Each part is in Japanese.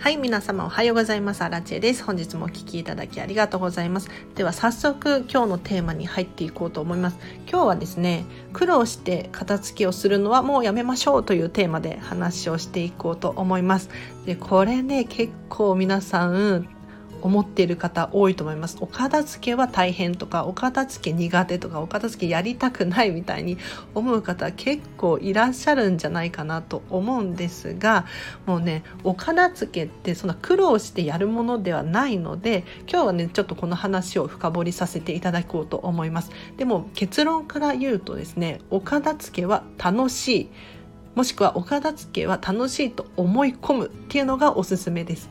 はい、皆様おはようございます。アラチェです。本日もお聴きいただきありがとうございます。では早速今日のテーマに入っていこうと思います。今日はですね、苦労して片付けをするのはもうやめましょうというテーマで話をしていこうと思います。で、これね、結構皆さん思っている方多いと思います。お片付けは大変とか、お片付け苦手とか、お片付けやりたくないみたいに思う方結構いらっしゃるんじゃないかなと思うんですが、もうね、お片付けってそんな苦労してやるものではないので、今日はね、ちょっとこの話を深掘りさせていただこうと思います。でも結論から言うとですね、お片付けは楽しい。もしくはお片付けは楽しいと思い込むっていうのがおすすめです。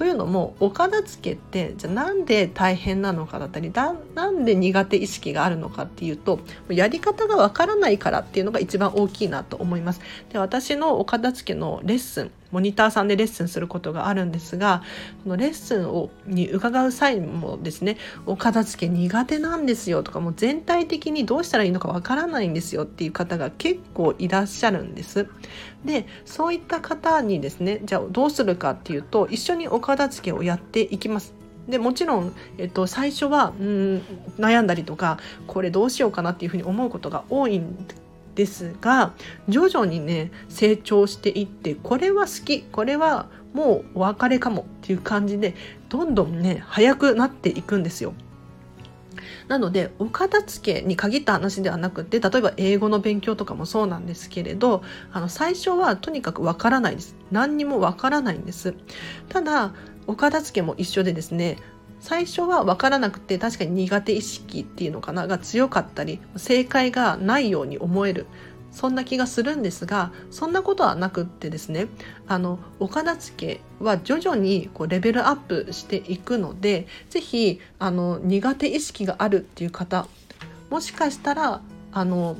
というのもお片付けってじゃあなんで大変なのかだったりだなんで苦手意識があるのかっていうとやり方がわからないからっていうのが一番大きいなと思います。で私のお片付けのレッスンモニターさんでレッスンすることがあるんですがそのレッスンをに伺う際もですねお片付け苦手なんですよとかもう全体的にどうしたらいいのかわからないんですよっていう方が結構いらっしゃるんです。でそういった方にですねじゃあどうするかっていうと一緒にお片付けをやっていきます。でもちろん、えっと、最初はうん悩んだりとかこれどうしようかなっていうふうに思うことが多いんですが徐々にね成長していってこれは好きこれはもうお別れかもっていう感じでどんどんね早くなっていくんですよ。なのでお片付けに限った話ではなくて例えば英語の勉強とかもそうなんですけれどあの最初はとにかくわからないです何にもわからないんですただお片付けも一緒でですね最初は分からなくて確かに苦手意識っていうのかなが強かったり正解がないように思えるそんな気がするんですがそんなことはなくってですねあのお片付けは徐々にこうレベルアップしていくので是非あの苦手意識があるっていう方もしかしたらあの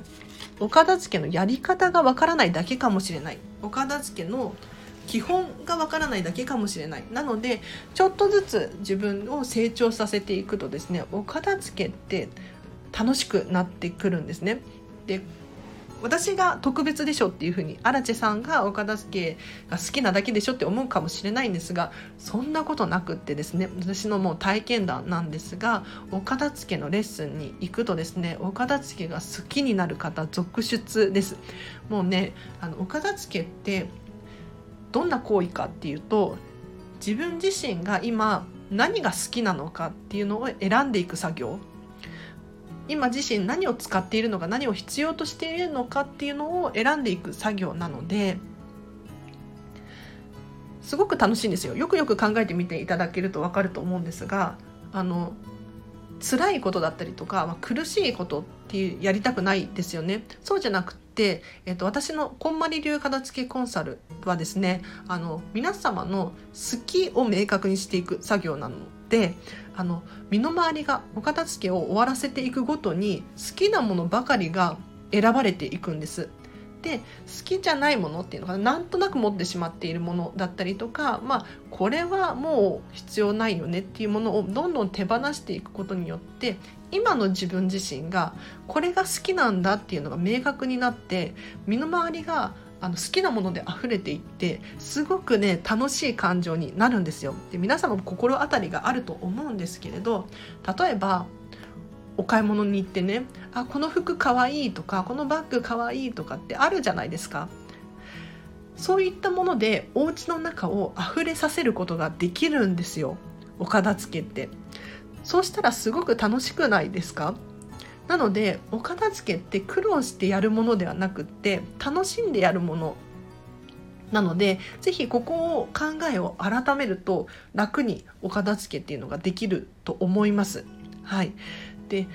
お片付けのやり方がわからないだけかもしれない。お片付けの基本がわからないだけかもしれないなのでちょっとずつ自分を成長させていくとですねお片付けって楽しくなってくるんですね。で私が特別でしょっていうふうに荒地さんがお片付けが好きなだけでしょって思うかもしれないんですがそんなことなくってですね私のもう体験談なんですがお片付けのレッスンに行くとですねお片付けが好きになる方続出ですもうねあのお片付けってどんな行為かっていうと自分自身が今何が好きなのかっていうのを選んでいく作業。今自身何を使っているのか何を必要としているのかっていうのを選んでいく作業なのですごく楽しいんですよ。よくよく考えてみていただけると分かると思うんですがあの辛いことだったりとか、まあ、苦しいことっていうやりたくないですよねそうじゃなくて、えっと、私のこんまり流片付けコンサルはですねあの皆様の好きを明確にしていく作業なのであの身の回りがお片付けを終わらせていくごとに好きなものばかりが選ばれていくんです。で好きじゃないものっていうのがなんとなく持ってしまっているものだったりとかまあこれはもう必要ないよねっていうものをどんどん手放していくことによって今の自分自身がこれが好きなんだっていうのが明確になって身の回りがあの好きなもので溢れていってすごくね楽しい感情になるんですよ。で皆様も心当たりがあると思うんですけれど例えばお買い物に行ってねあこの服かわいいとかこのバッグかわいいとかってあるじゃないですか。そういったものでお家の中を溢れさせることができるんですよ。お片付けって。そうしたらすごく楽しくないですか？なのでお片付けって苦労してやるものではなくって楽しんでやるもの。なので是非ここを考えを改めると楽にお片付けっていうのができると思います。はい、で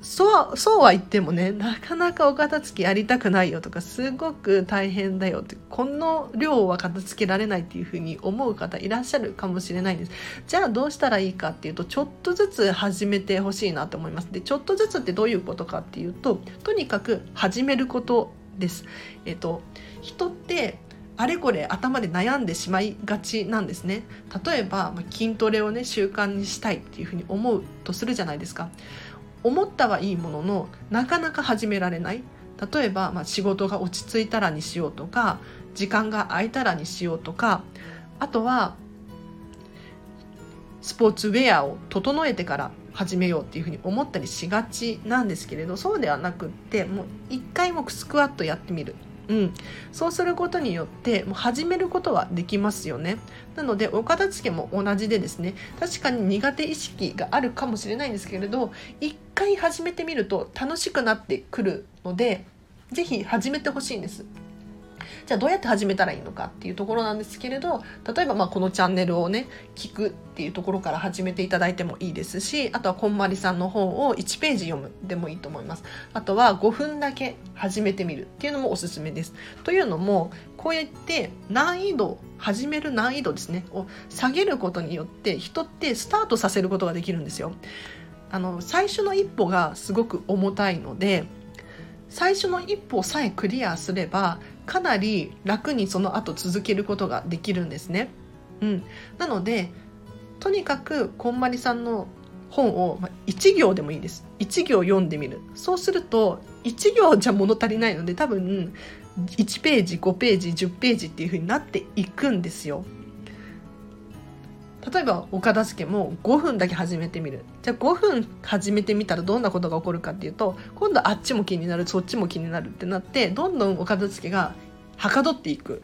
そうそうは言ってもねなかなかお片付けやりたくないよとかすごく大変だよってこの量は片付けられないっていうふうに思う方いらっしゃるかもしれないんです。じゃあどうしたらいいかっていうとちょっとずつ始めてほしいなと思います。でちょっとずつってどういうことかっていうととにかく始めることです。えっと人ってあれこれ頭で悩んでしまいがちなんですね。例えばま筋トレをね習慣にしたいっていうふうに思うとするじゃないですか。思ったはいいもののなかなか始められない。例えば、まあ、仕事が落ち着いたらにしようとか時間が空いたらにしようとかあとはスポーツウェアを整えてから始めようっていうふうに思ったりしがちなんですけれどそうではなくってもう一回もスクワットやってみる。うん、そうすることによってもう始めることはできますよね。なのでお片付けも同じでですね確かに苦手意識があるかもしれないんですけれど一回始めてみると楽しくなってくるので是非始めてほしいんです。じゃあどうやって始めたらいいのかっていうところなんですけれど例えばまあこのチャンネルをね聞くっていうところから始めていただいてもいいですしあとはこんまりさんの本を1ページ読むでもいいと思います。あとは5分だけ始めてみるっていうのもおすすめです。というのもこうやって難易度始める難易度ですね。を下げることによって人ってスタートさせることができるんですよ。あの最初の一歩がすごく重たいので最初の一歩さえクリアすればかなり楽にその後続けることができるんですね。うん、なのでとにかくこんまりさんの本を、ま1行でもいいです1行読んでみるそうすると1行じゃ物足りないので多分1ページ5ページ10ページっていう風になっていくんですよ。例えばお片付けも5分だけ始めてみるじゃあ5分始めてみたらどんなことが起こるかっていうと今度あっちも気になるそっちも気になるってなってどんどんお片付けがはかどっていく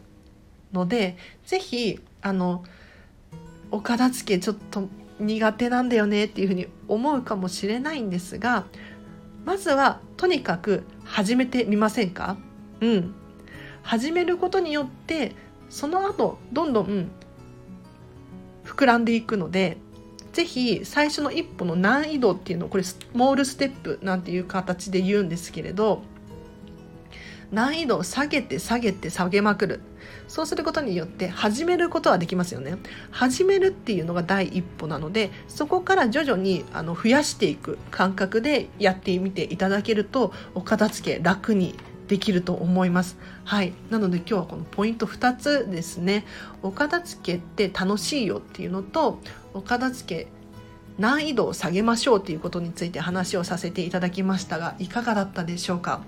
ので是非あのお片付けちょっと苦手なんだよねっていうふうに思うかもしれないんですがまずはとにかく始めてみませんか？うん。始めることによってその後どんどん膨らんでいくのでぜひ最初の一歩の難易度っていうのをこれスモールステップなんていう形で言うんですけれど難易度を下げて下げて下げまくる。そうすることによって始めることはできますよね。始めるっていうのが第一歩なのでそこから徐々にあの増やしていく感覚でやってみていただけるとお片付け楽にできると思います。はい。なので今日はこのポイント2つですね。お片付けって楽しいよっていうのと、お片付け難易度を下げましょうっていうことについて話をさせていただきましたが、いかがだったでしょうか？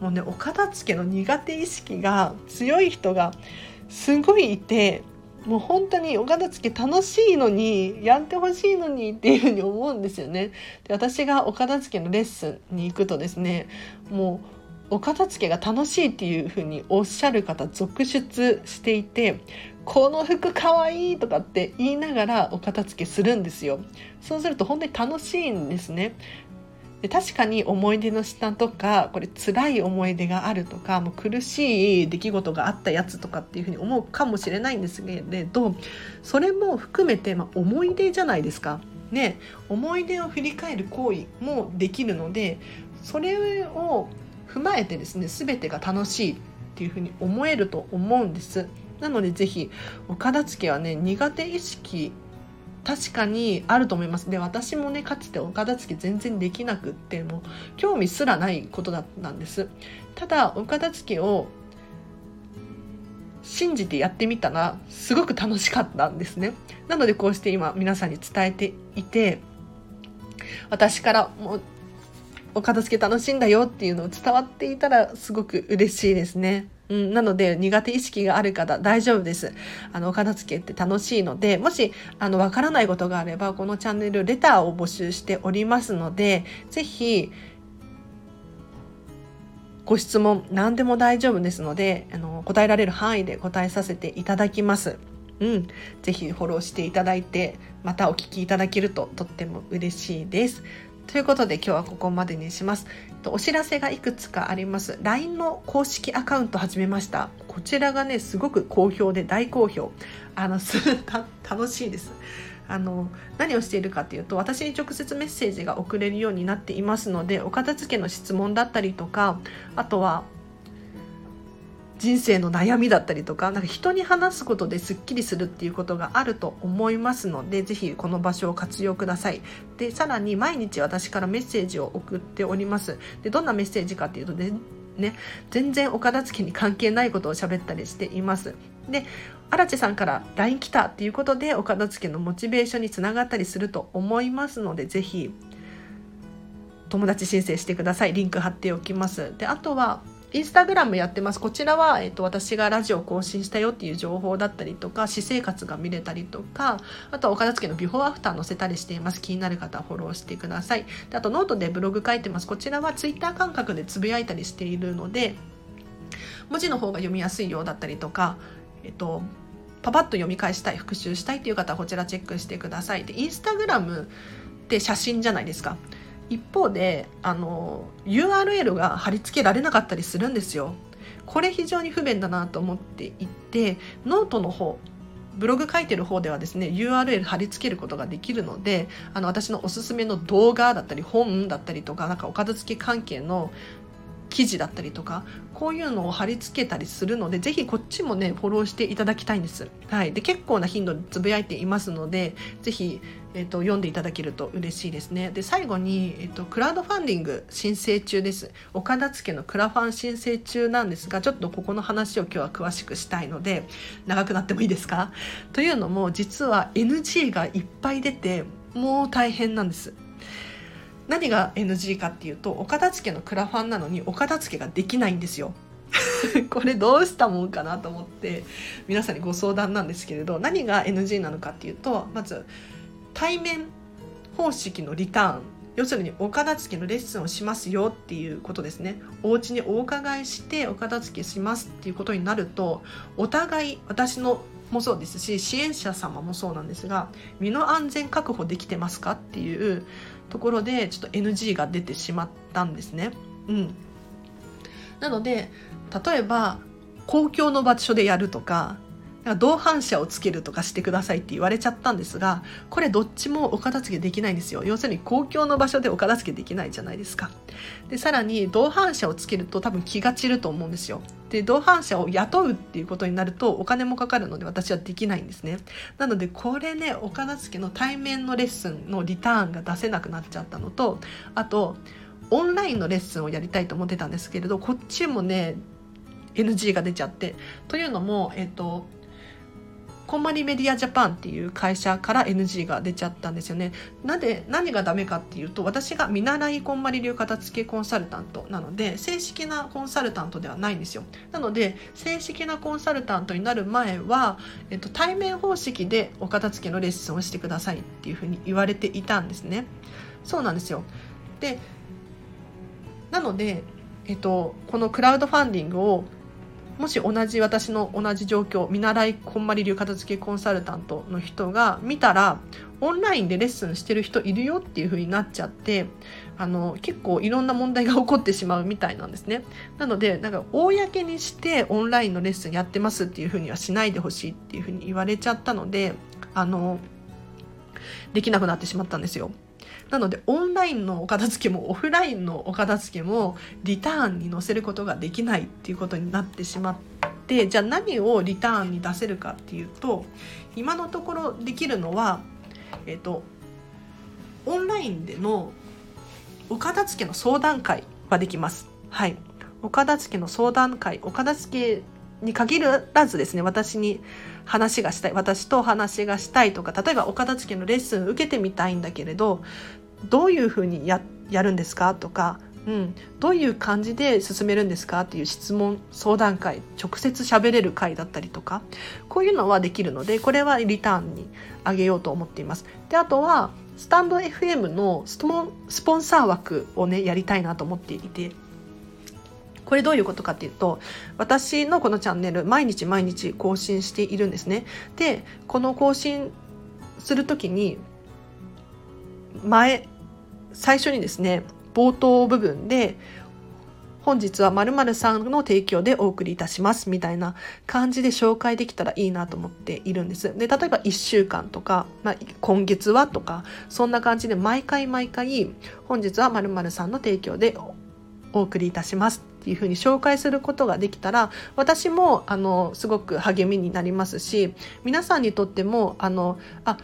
もうね、お片付けの苦手意識が強い人がすごいいて、もう本当にお片付け楽しいのにやってほしいのにっていうふうに思うんですよねで私がお片付けのレッスンに行くとですねもうお片付けが楽しいっていうふうにおっしゃる方続出していてこの服かわいいとかって言いながらお片付けするんですよそうすると本当に楽しいんですねで確かに思い出の品とかこれ辛い思い出があるとかもう苦しい出来事があったやつとかっていうふうに思うかもしれないんですけれどそれも含めて、まあ、思い出じゃないですか。ね、思い出を振り返る行為もできるのでそれを踏まえてですね全てが楽しいっていうふうに思えると思うんです。なので是非お片付けはね苦手意識確かにあると思います。で私もねかつてお片付け全然できなくってもう興味すらないことだったんです。ただお片付けを信じてやってみたらすごく楽しかったんですね。なのでこうして今皆さんに伝えていて私からもうお片付け楽しいんだよっていうのを伝わっていたらすごく嬉しいですね。うん、なので苦手意識がある方大丈夫です。あのお片付けって楽しいのでもしあのわからないことがあればこのチャンネルレターを募集しておりますのでぜひご質問何でも大丈夫ですのであの答えられる範囲で答えさせていただきます。うん、ぜひフォローしていただいてまたお聞きいただけるととっても嬉しいです。ということで今日はここまでにします。お知らせがいくつかあります。LINE の公式アカウント始めました。こちらがね、すごく好評で大好評。あの、す楽しいです。あの何をしているかっていうと私に直接メッセージが送れるようになっていますのでお片付けの質問だったりとかあとは人生の悩みだったりとかなんか人に話すことですっきりするっていうことがあると思いますのでぜひこの場所を活用ください。でさらに毎日私からメッセージを送っております。でどんなメッセージかっていうとね全然お片付けに関係ないことを喋ったりしています。で荒地さんから LINE 来たっていうことでお片付けのモチベーションにつながったりすると思いますのでぜひ友達申請してください。リンク貼っておきます。であとはインスタグラムやってます。こちらは、えっ、と、私がラジオ更新したよっていう情報だったりとか、私生活が見れたりとか、あとはお片付けのビフォーアフター載せたりしています。気になる方はフォローしてください。であと、ノートでブログ書いてます。こちらはツイッター感覚でつぶやいたりしているので、文字の方が読みやすいようだったりとか、えっと、パパッと読み返したい、復習したいという方はこちらチェックしてください。で、インスタグラムって写真じゃないですか。一方であの URL が貼り付けられなかったりするんですよ。これ非常に不便だなと思っていてノートの方ブログ書いてる方ではですね URL 貼り付けることができるのであの私のおすすめの動画だったり本だったりとかなんかお片付け関係の記事だったりとかこういうのを貼り付けたりするのでぜひこっちもねフォローしていただきたいんです。はい、で結構な頻度でつぶやいていますのでぜひ、えーと、読んでいただけると嬉しいですね。で最後に、えーと、クラウドファンディング申請中です。お片付けのクラファン申請中なんですがちょっとここの話を今日は詳しくしたいので長くなってもいいですか？というのも実は NG がいっぱい出てもう大変なんです。何が NG かっていうとお片付けのクラファンなのにお片付けができないんですよ。これどうしたもんかなと思って皆さんにご相談なんですけれど何が NG なのかっていうとまず対面方式のリターン要するにお片付けのレッスンをしますよっていうことですねお家にお伺いしてお片付けしますっていうことになるとお互い私のもそうですし支援者様もそうなんですが身の安全確保できてますかっていうところでちょっと NG が出てしまったんですね。うん、なので例えば公共の場所でやるとか同伴者をつけるとかしてくださいって言われちゃったんですがこれどっちもお片付けできないんですよ。要するに公共の場所でお片付けできないじゃないですか。でさらに同伴者をつけると多分気が散ると思うんですよ。で同伴者を雇うっていうことになるとお金もかかるので私はできないんですね。なのでこれね岡田助の対面のレッスンのリターンが出せなくなっちゃったのとあとオンラインのレッスンをやりたいと思ってたんですけれどこっちもね NG が出ちゃって。というのも、えっと、こんまりメディアジャパンっていう会社から NG が出ちゃったんですよね。なんで何がダメかっていうと私が見習いこんまり流片付けコンサルタントなので正式なコンサルタントではないんですよ。なので正式なコンサルタントになる前は、えっと、対面方式でお片付けのレッスンをしてくださいっていうふうに言われていたんですね。そうなんですよ。でなので、えっと、このクラウドファンディングをもし同じ私の同じ状況見習いこんまり流片付けコンサルタントの人が見たらオンラインでレッスンしてる人いるよっていう風になっちゃってあの結構いろんな問題が起こってしまうみたいなんですね。なのでなんか公にしてオンラインのレッスンやってますっていう風にはしないでほしいっていう風に言われちゃったのであのできなくなってしまったんですよ。なのでオンラインのお片付けもオフラインのお片付けもリターンに載せることができないっていうことになってしまってじゃあ何をリターンに出せるかっていうと今のところできるのはえっ、とオンラインでのお片付けの相談会はできます。はい。お片付けの相談会、お片付けに限らずですね、私に話がしたい、私と話がしたいとか、例えばお片付けのレッスン受けてみたいんだけれど、どういうふうにややるんですかとか、うん、どういう感じで進めるんですかっていう質問相談会直接喋れる会だったりとかこういうのはできるのでこれはリターンにあげようと思っています。であとはスタンド FM のスポンサー枠をねやりたいなと思っていてこれどういうことかっていうと私のこのチャンネル毎日毎日更新しているんですね。でこの更新する時に前最初にですね冒頭部分で本日は〇〇さんの提供でお送りいたしますみたいな感じで紹介できたらいいなと思っているんです。で、例えば1週間とか、まあ、今月はとか、そんな感じで毎回毎回本日は〇〇さんの提供でお送りいたしますっていうふうに紹介することができたら私もあのすごく励みになりますし皆さんにとってもあのあ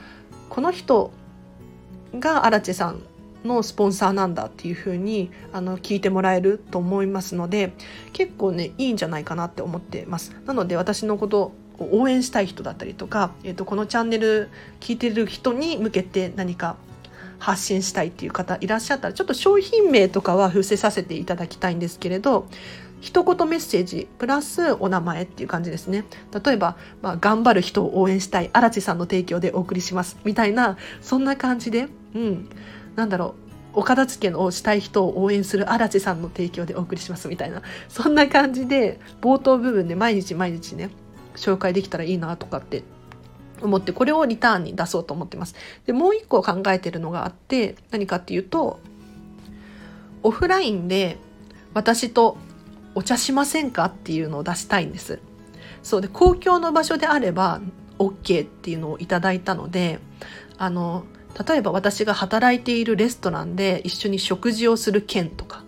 この人がアラチェさんのスポンサーなんだっていう風にあの聞いてもらえると思いますので結構ねいいんじゃないかなって思ってます。なので私のことを応援したい人だったりとか、えー、とこのチャンネル聞いてる人に向けて何か発信したいっていう方いらっしゃったらちょっと商品名とかは伏せさせていただきたいんですけれど一言メッセージプラスお名前っていう感じですね。例えば、まあ、頑張る人を応援したい荒地さんの提供でお送りしますみたいなそんな感じでうんなんだろうお片付けをしたい人を応援する荒地さんの提供でお送りしますみたいなそんな感じで冒頭部分で毎日毎日ね紹介できたらいいなとかって思ってこれをリターンに出そうと思ってますでもう一個考えてるのがあって何かっていうとオフラインで私とお茶しませんかっていうのを出したいんです。そうで公共の場所であれば OK っていうのをいただいたのであの例えば私が働いているレストランで一緒に食事をする件とか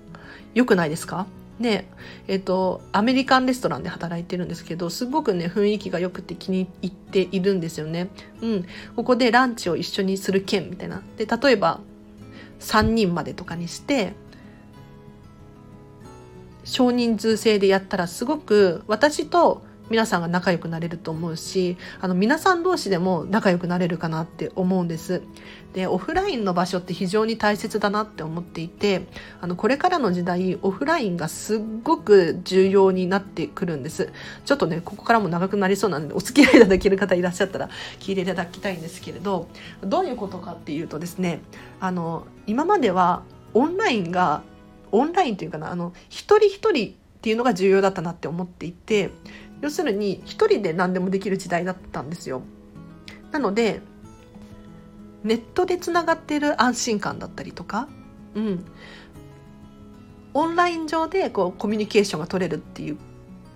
よくないですか？ねえっ、とアメリカンレストランで働いてるんですけどすごくね雰囲気が良くて気に入っているんですよね。うん、ここでランチを一緒にする件みたいな。で例えば3人までとかにして少人数制でやったらすごく私と皆さんが仲良くなれると思うしあの皆さん同士でも仲良くなれるかなって思うんです。でオフラインの場所って非常に大切だなって思っていてあのこれからの時代オフラインがすっごく重要になってくるんです。ちょっとねここからも長くなりそうなのでお付き合いいただける方いらっしゃったら聞いていただきたいんですけれどどういうことかっていうとですねあの今まではオンラインがオンラインというかなあの一人一人っていうのが重要だったなって思っていて要するに一人で何でもできる時代だったんですよ。なのでネットでつながっている安心感だったりとか、うん、オンライン上でこうコミュニケーションが取れるっていう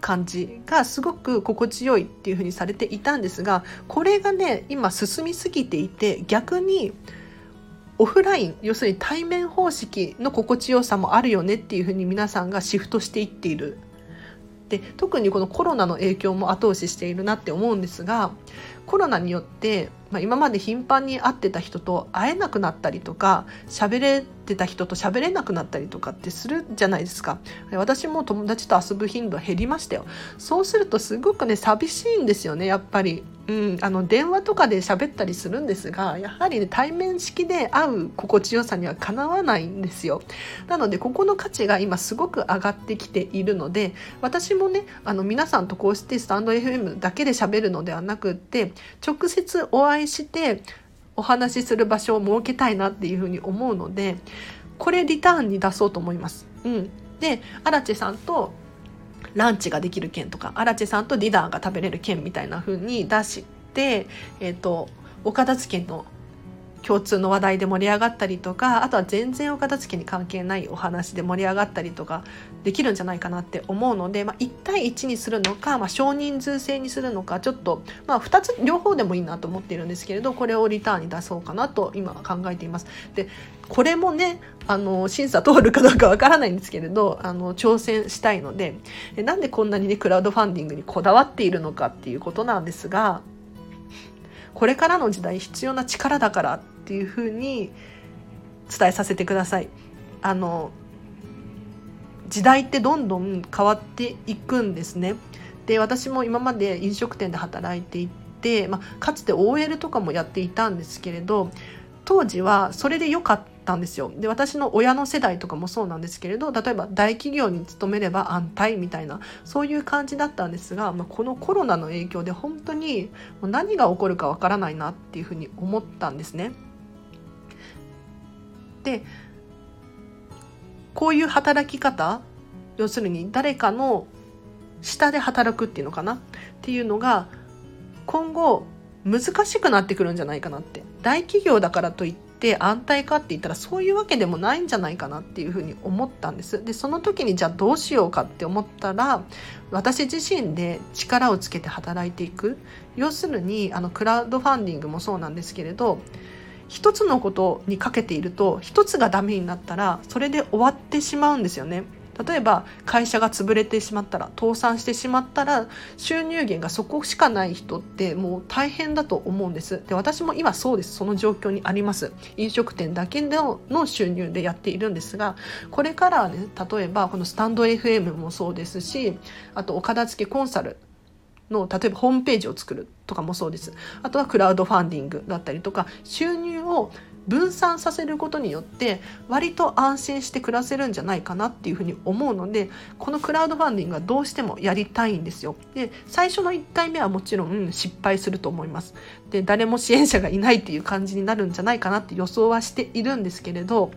感じがすごく心地よいっていうふうにされていたんですがこれがね今進みすぎていて逆にオフライン要するに対面方式の心地よさもあるよねっていうふうに皆さんがシフトしていっているで特にこのコロナの影響も後押ししているなって思うんですがコロナによって、まあ、今まで頻繁に会ってた人と会えなくなったりとか喋れてた人と喋れなくなったりとかってするじゃないですか。私も友達と遊ぶ頻度減りましたよ。そうするとすごくね寂しいんですよねやっぱり。うん、あの電話とかで喋ったりするんですがやはり、ね、対面式で会う心地よさにはかなわないんですよ。なのでここの価値が今すごく上がってきているので私もねあの皆さんとこうしてスタンド FM だけで喋るのではなくって直接お会いしてお話しする場所を設けたいなっていうふうに思うのでこれリターンに出そうと思います。うん、で荒地さんとランチができる券とか荒地さんとディナーが食べれる券みたいな風に出して、えーと、岡田付けの共通の話題で盛り上がったりとかあとは全然お片付けに関係ないお話で盛り上がったりとかできるんじゃないかなって思うので、まあ、1対1にするのか、まあ、少人数制にするのかちょっと、まあ、2つ両方でもいいなと思っているんですけれどこれをリターンに出そうかなと今考えています。でこれもねあの審査通るかどうかわからないんですけれどあの挑戦したいのでなんでこんなにねクラウドファンディングにこだわっているのかっていうことなんですがこれからの時代必要な力だからっていうふうに伝えさせてください。あの時代ってどんどん変わっていくんですね。で私も今まで飲食店で働いていて、まあ、かつて OL とかもやっていたんですけれど当時はそれで良かったたんですよ。で私の親の世代とかもそうなんですけれど例えば大企業に勤めれば安泰みたいなそういう感じだったんですが、まあ、このコロナの影響で本当に何が起こるかわからないなっていうふうに思ったんですね。でこういう働き方要するに誰かの下で働くっていうのかな？っていうのが今後難しくなってくるんじゃないかなって。大企業だからといって安泰かって言ったらそういうわけでもないんじゃないかなっていうふうに思ったんです。でその時にじゃあどうしようかって思ったら私自身で力をつけて働いていく。要するにあのクラウドファンディングもそうなんですけれど一つのことにかけていると一つがダメになったらそれで終わってしまうんですよね。例えば会社が潰れてしまったら倒産してしまったら収入源がそこしかない人ってもう大変だと思うんです。で私も今そうです。その状況にあります。飲食店だけのの収入でやっているんですがこれからはね例えばこのスタンド FM もそうですしあとお片付けコンサルの例えばホームページを作るとかもそうです。あとはクラウドファンディングだったりとか収入を分散させることによって割と安心して暮らせるんじゃないかなっていうふうに思うのでこのクラウドファンディングはどうしてもやりたいんですよ。で最初の1回目はもちろん失敗すると思います。で誰も支援者がいないっていう感じになるんじゃないかなって予想はしているんですけれど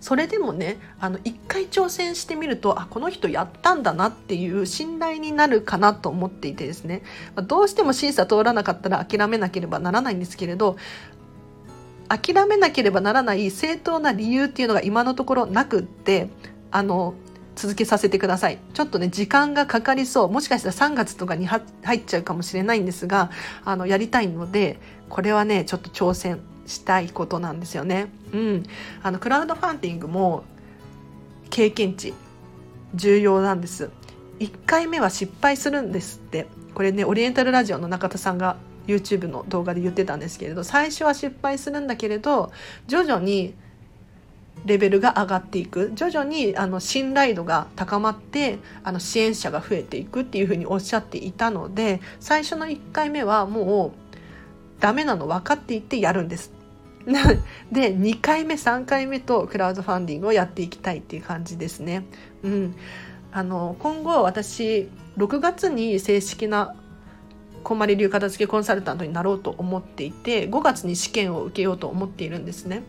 それでもねあの一回挑戦してみるとあこの人やったんだなっていう信頼になるかなと思っていてですね、どうしても審査通らなかったら諦めなければならないんですけれど諦めなければならない正当な理由っていうのが今のところなくってあの続けさせてくださいちょっとね時間がかかりそうもしかしたら3月とかに入っちゃうかもしれないんですがあのやりたいのでこれはねちょっと挑戦したいことなんですよね。うん、あのクラウドファンディングも経験値重要なんです。1回目は失敗するんですってこれねオリエンタルラジオの中田さんが YouTube の動画で言ってたんですけれど最初は失敗するんだけれど徐々にレベルが上がっていく徐々にあの信頼度が高まってあの支援者が増えていくっていうふうにおっしゃっていたので最初の1回目はもうダメなの分かっていてやるんです。で2回目3回目とクラウドファンディングをやっていきたいっていう感じですね。うん、あの今後私6月に正式なこんまり流片付けコンサルタントになろうと思っていて5月に試験を受けようと思っているんですね。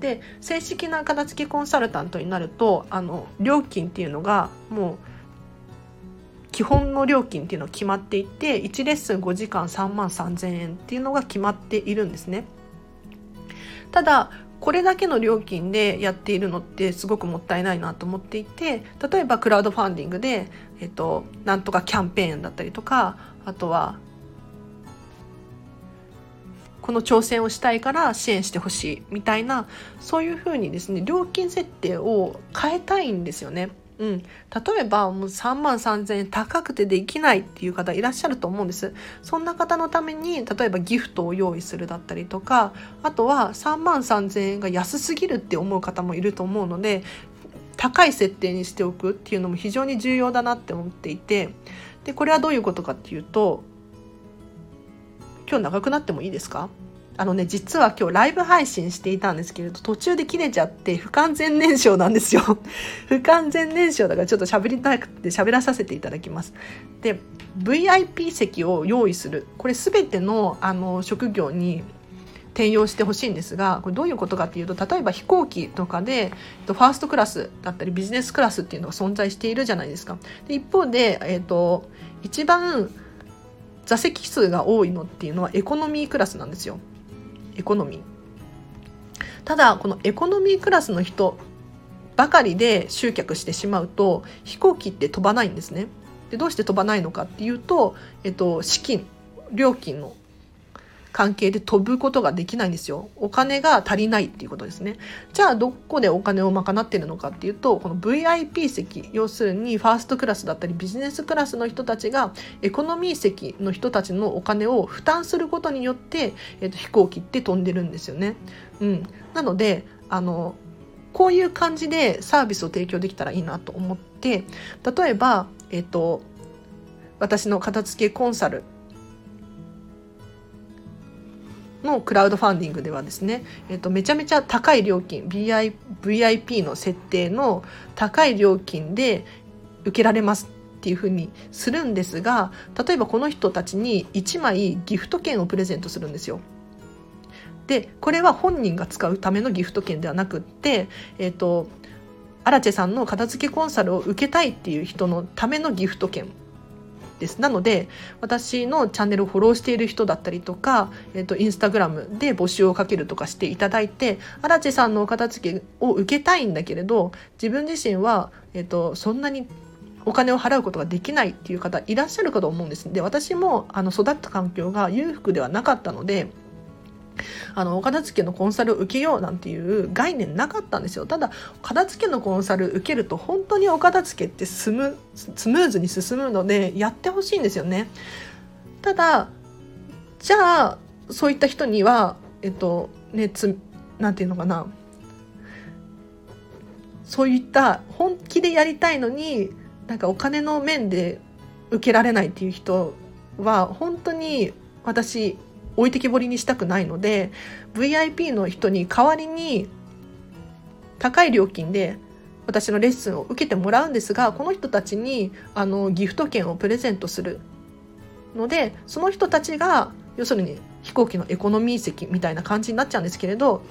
で正式な片付けコンサルタントになるとあの料金っていうのがもう基本の料金っていうのが決まっていて1レッスン5時間3万3000円っていうのが決まっているんですね。ただこれだけの料金でやっているのってすごくもったいないなと思っていて例えばクラウドファンディングで、えっと、なんとかキャンペーンだったりとかあとはこの挑戦をしたいから支援してほしいみたいなそういうふうにですね料金設定を変えたいんですよね。うん、例えばもう3万3,000円高くてできないっていう方いらっしゃると思うんです。そんな方のために例えばギフトを用意するだったりとかあとは3万3,000円が安すぎるって思う方もいると思うので高い設定にしておくっていうのも非常に重要だなって思っていて。でこれはどういうことかっていうと今日長くなってもいいですか？あのね、実は今日ライブ配信していたんですけれど、途中で切れちゃって不完全燃焼なんですよ。不完全燃焼だからちょっと喋りたくて喋らさせていただきます。で、VIP 席を用意する。これ全てのあの職業に転用してほしいんですがこれどういうことかっていうと例えば飛行機とかでファーストクラスだったりビジネスクラスっていうのが存在しているじゃないですか。で一方で、えーと一番座席数が多いのっていうのはエコノミークラスなんですよ。エコノミー。ただこのエコノミークラスの人ばかりで集客してしまうと飛行機って飛ばないんですね。でどうして飛ばないのかっていうと、えっと、資金料金の関係で飛ぶことができないんですよ。お金が足りないっていうことですね。じゃあどこでお金を賄っているのかっていうと、この VIP 席、要するにファーストクラスだったりビジネスクラスの人たちがエコノミー席の人たちのお金を負担することによって、えっと、飛行機って飛んでるんですよね。うん。なので、あの、こういう感じでサービスを提供できたらいいなと思って、例えば、えっと、私の片付けコンサルのクラウドファンディングではですね、えっと、めちゃめちゃ高い料金 VIP の設定の高い料金で受けられますっていうふうにするんですが例えばこの人たちに1枚ギフト券をプレゼントするんですよ。でこれは本人が使うためのギフト券ではなくって、えっと、アラチェさんの片付けコンサルを受けたいっていう人のためのギフト券です。なので、私のチャンネルをフォローしている人だったりとか、えっ、ー、と、インスタグラムで募集をかけるとかしていただいて、荒地さんのお片付けを受けたいんだけれど、自分自身は、えっ、ー、と、そんなにお金を払うことができないっていう方いらっしゃるかと思うんです。で、私もあの育った環境が裕福ではなかったので、あの、お片付けのコンサルを受けようなんていう概念なかったんですよ。ただ、片付けのコンサル受けると本当にお片付けってスムスムーズに進むので、やってほしいんですよね。ただ、じゃあ、そういった人には、えっと、ね、つ、なんていうのかな。そういった本気でやりたいのに、なんかお金の面で受けられないっていう人は、本当に私置いてきぼりにしたくないので VIP の人に代わりに高い料金で私のレッスンを受けてもらうんですがこの人たちにあのギフト券をプレゼントするのでその人たちが要するに飛行機のエコノミー席みたいな感じになっちゃうんですけれど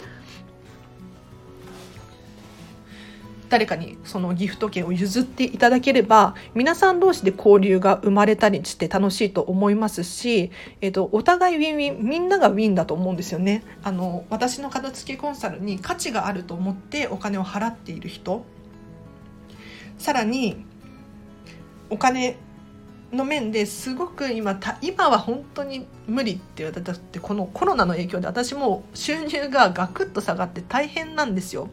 誰かにそのギフト券を譲っていただければ皆さん同士で交流が生まれたりして楽しいと思いますし、えーと、お互いウィンウィンみんながウィンだと思うんですよねあの私の片付けコンサルに価値があると思ってお金を払っている人さらにお金の面ですごく今今は本当に無理って言われたってこのコロナの影響で私も収入がガクッと下がって大変なんですよ。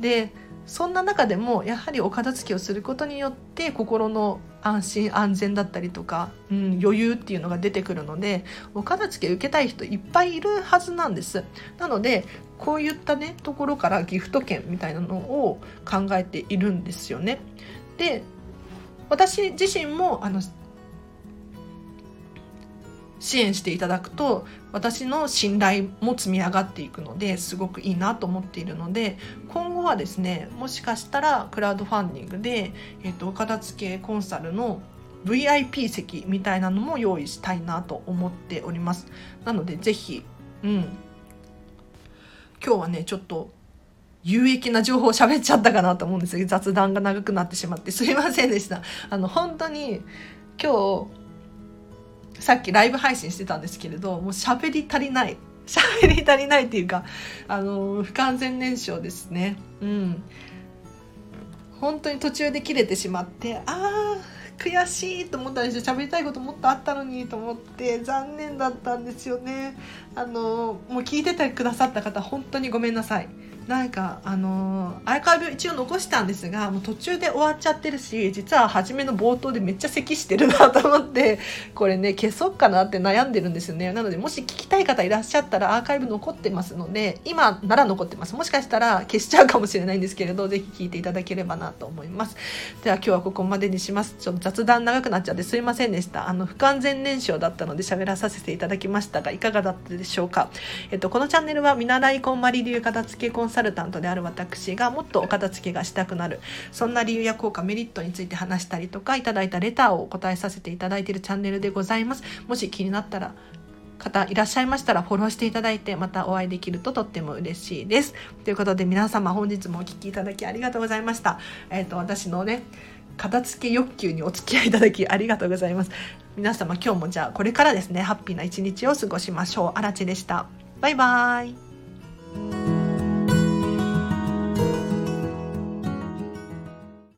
でそんな中でもやはりお片付けをすることによって心の安心安全だったりとか、うん、余裕っていうのが出てくるのでお片付け受けたい人いっぱいいるはずなんです。なのでこういったねところからギフト券みたいなのを考えているんですよね。で私自身もあの支援していただくと私の信頼も積み上がっていくのですごくいいなと思っているので今後はですねもしかしたらクラウドファンディングで、えーと、片付けコンサルの VIP 席みたいなのも用意したいなと思っております。なのでぜひうん。今日はねちょっと有益な情報を喋っちゃったかなと思うんですけど雑談が長くなってしまって。すいませんでした。あの本当に今日さっきライブ配信してたんですけれどもう喋り足りない。喋り足りないっていうかあの不完全燃焼ですね。うん。本当に途中で切れてしまってああ悔しいと思ったんですよ。喋りたいこともっとあったのにと思って残念だったんですよね。あのもう聞いててくださった方本当にごめんなさい。なんかあのー、アーカイブ一応残したんですがもう途中で終わっちゃってるし実は初めの冒頭でめっちゃ咳してるなと思ってこれね消そうかなって悩んでるんですよね。なのでもし聞きたい方いらっしゃったらアーカイブ残ってますので今なら残ってます。もしかしたら消しちゃうかもしれないんですけれどぜひ聞いていただければなと思います。では今日はここまでにします。ちょっと雑談長くなっちゃってすいませんでした。あの不完全燃焼だったので喋らさせていただきましたがいかがだったでしょうか？えっとこのチャンネルは見習いこんまり流片付けコンサルタントである私がもっとお片付けがしたくなるそんな理由や効果メリットについて話したりとかいただいたレターをお答えさせていただいているチャンネルでございますもし気になったら方いらっしゃいましたらフォローしていただいてまたお会いできるととっても嬉しいです。ということで皆様本日もお聴きいただきありがとうございました。えっ、ー、と私のね片付け欲求にお付き合いいただきありがとうございます。皆様今日もじゃあこれからですねハッピーな一日を過ごしましょう。あらちでした。バイバーイ。